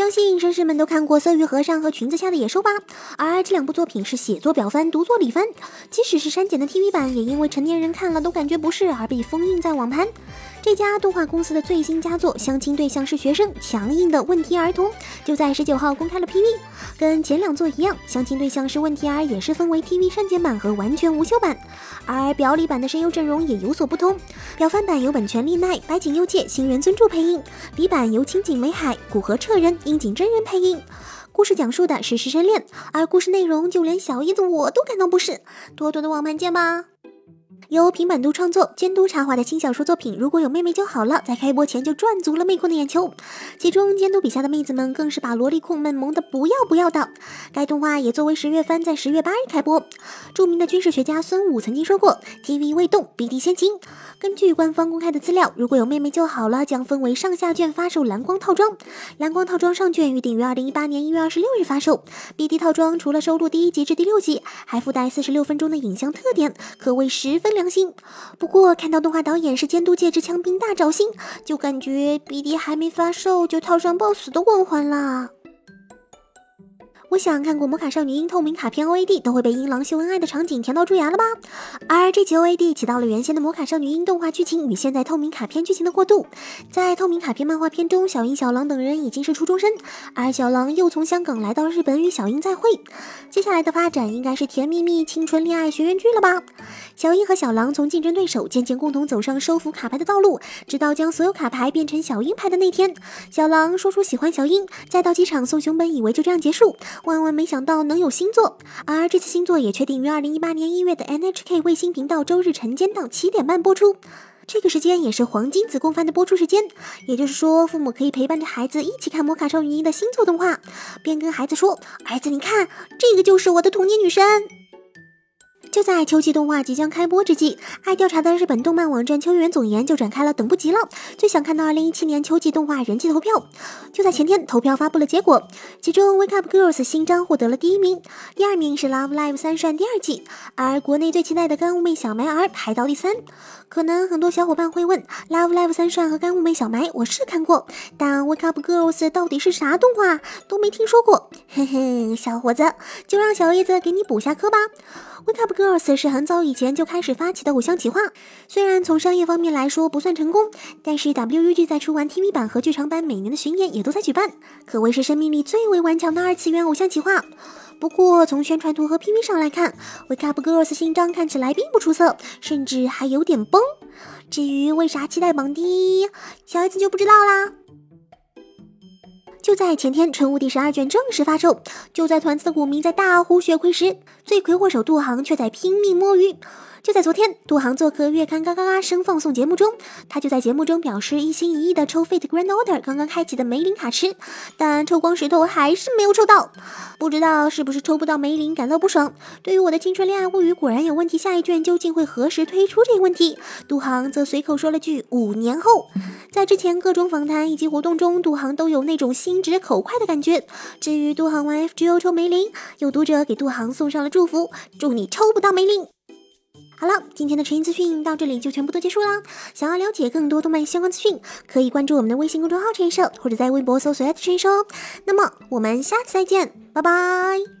相信绅士们都看过《色欲和尚》和《裙子下的野兽》吧？而这两部作品是写作表翻，读作里翻，即使是删减的 TV 版，也因为成年人看了都感觉不适而被封印在网盘。这家动画公司的最新佳作，相亲对象是学生，强硬的问题儿童，就在十九号公开了 PV。跟前两作一样，相亲对象是问题儿，也是分为 TV 删减版和完全无修版。而表里版的声优阵容也有所不同，表翻版由本泉丽奈、白井优介、新原尊助配音，里版由青井美海、古河彻人、樱井真人配音。故事讲述的是师生恋，而故事内容就连小叶子我都感到不适。多多的网盘见吧。由平板度创作、监督插画的轻小说作品《如果有妹妹就好了》在开播前就赚足了妹控的眼球，其中监督笔下的妹子们更是把萝莉控们萌得不要不要的。该动画也作为十月番，在十月八日开播。著名的军事学家孙武曾经说过：“TV 未动，BD 先行。”根据官方公开的资料，《如果有妹妹就好了》将分为上下卷发售蓝光套装，蓝光套装上卷预定于二零一八年一月二十六日发售。BD 套装除了收录第一集至第六集，还附带四十六分钟的影像特点，可谓十分。良心，不过看到动画导演是监督戒指枪兵大找星，就感觉 BD 还没发售就套上 BOSS 的光环了。我想看过《魔卡少女樱》透明卡片 OAD 都会被樱狼秀恩爱的场景甜到蛀牙了吧？而这期 OAD 起到了原先的《魔卡少女樱》动画剧情与现在透明卡片剧情的过渡。在透明卡片漫画片中，小樱、小狼等人已经是初中生，而小狼又从香港来到日本与小樱再会。接下来的发展应该是甜蜜蜜青春恋爱学园剧了吧？小樱和小狼从竞争对手渐渐共同走上收服卡牌的道路，直到将所有卡牌变成小樱牌的那天，小狼说出喜欢小樱，再到机场送熊本，以为就这样结束。万万没想到能有新作，而这次新作也确定于二零一八年一月的 NHK 卫星频道周日晨间档七点半播出。这个时间也是黄金子宫番的播出时间，也就是说，父母可以陪伴着孩子一起看《魔卡少女樱》的新作动画，边跟孩子说：“儿子，你看，这个就是我的童年女神。”就在秋季动画即将开播之际，爱调查的日本动漫网站秋元总研就展开了等不及了，最想看到二零一七年秋季动画人气投票。就在前天，投票发布了结果，其中《Wake Up Girls》新章获得了第一名，第二名是《Love Live 三帅》第二季，而国内最期待的干物妹小埋儿排到第三。可能很多小伙伴会问，《Love Live 三帅》和干物妹小埋我是看过，但《Wake Up Girls》到底是啥动画，都没听说过。嘿嘿，小伙子，就让小叶子给你补下课吧。Wake Up Girls 是很早以前就开始发起的偶像企划，虽然从商业方面来说不算成功，但是 WUG 在出完 TV 版和剧场版，每年的巡演也都在举办，可谓是生命力最为顽强的二次元偶像企划。不过从宣传图和 PV 上来看，Wake Up Girls 新章看起来并不出色，甚至还有点崩。至于为啥期待榜第一，小孩子就不知道啦。就在前天，春雾第十二卷正式发售。就在团子的股民在大呼血亏时，罪魁祸首杜航却在拼命摸鱼。就在昨天，杜航做客月刊嘎嘎嘎声放送节目中，他就在节目中表示一心一意的抽 Fate Grand Order 刚刚开启的梅林卡池，但抽光石头还是没有抽到，不知道是不是抽不到梅林感到不爽。对于我的青春恋爱物语果然有问题，下一卷究竟会何时推出这个问题？杜航则随口说了句五年后。在之前各种访谈以及活动中，杜航都有那种心心直口快的感觉。至于杜航玩 FGO 抽梅林，有读者给杜航送上了祝福，祝你抽不到梅林。好了，今天的晨音资讯到这里就全部都结束了。想要了解更多动漫相关资讯，可以关注我们的微信公众号“陈音社”或者在微博搜索“陈音社”。那么我们下次再见，拜拜。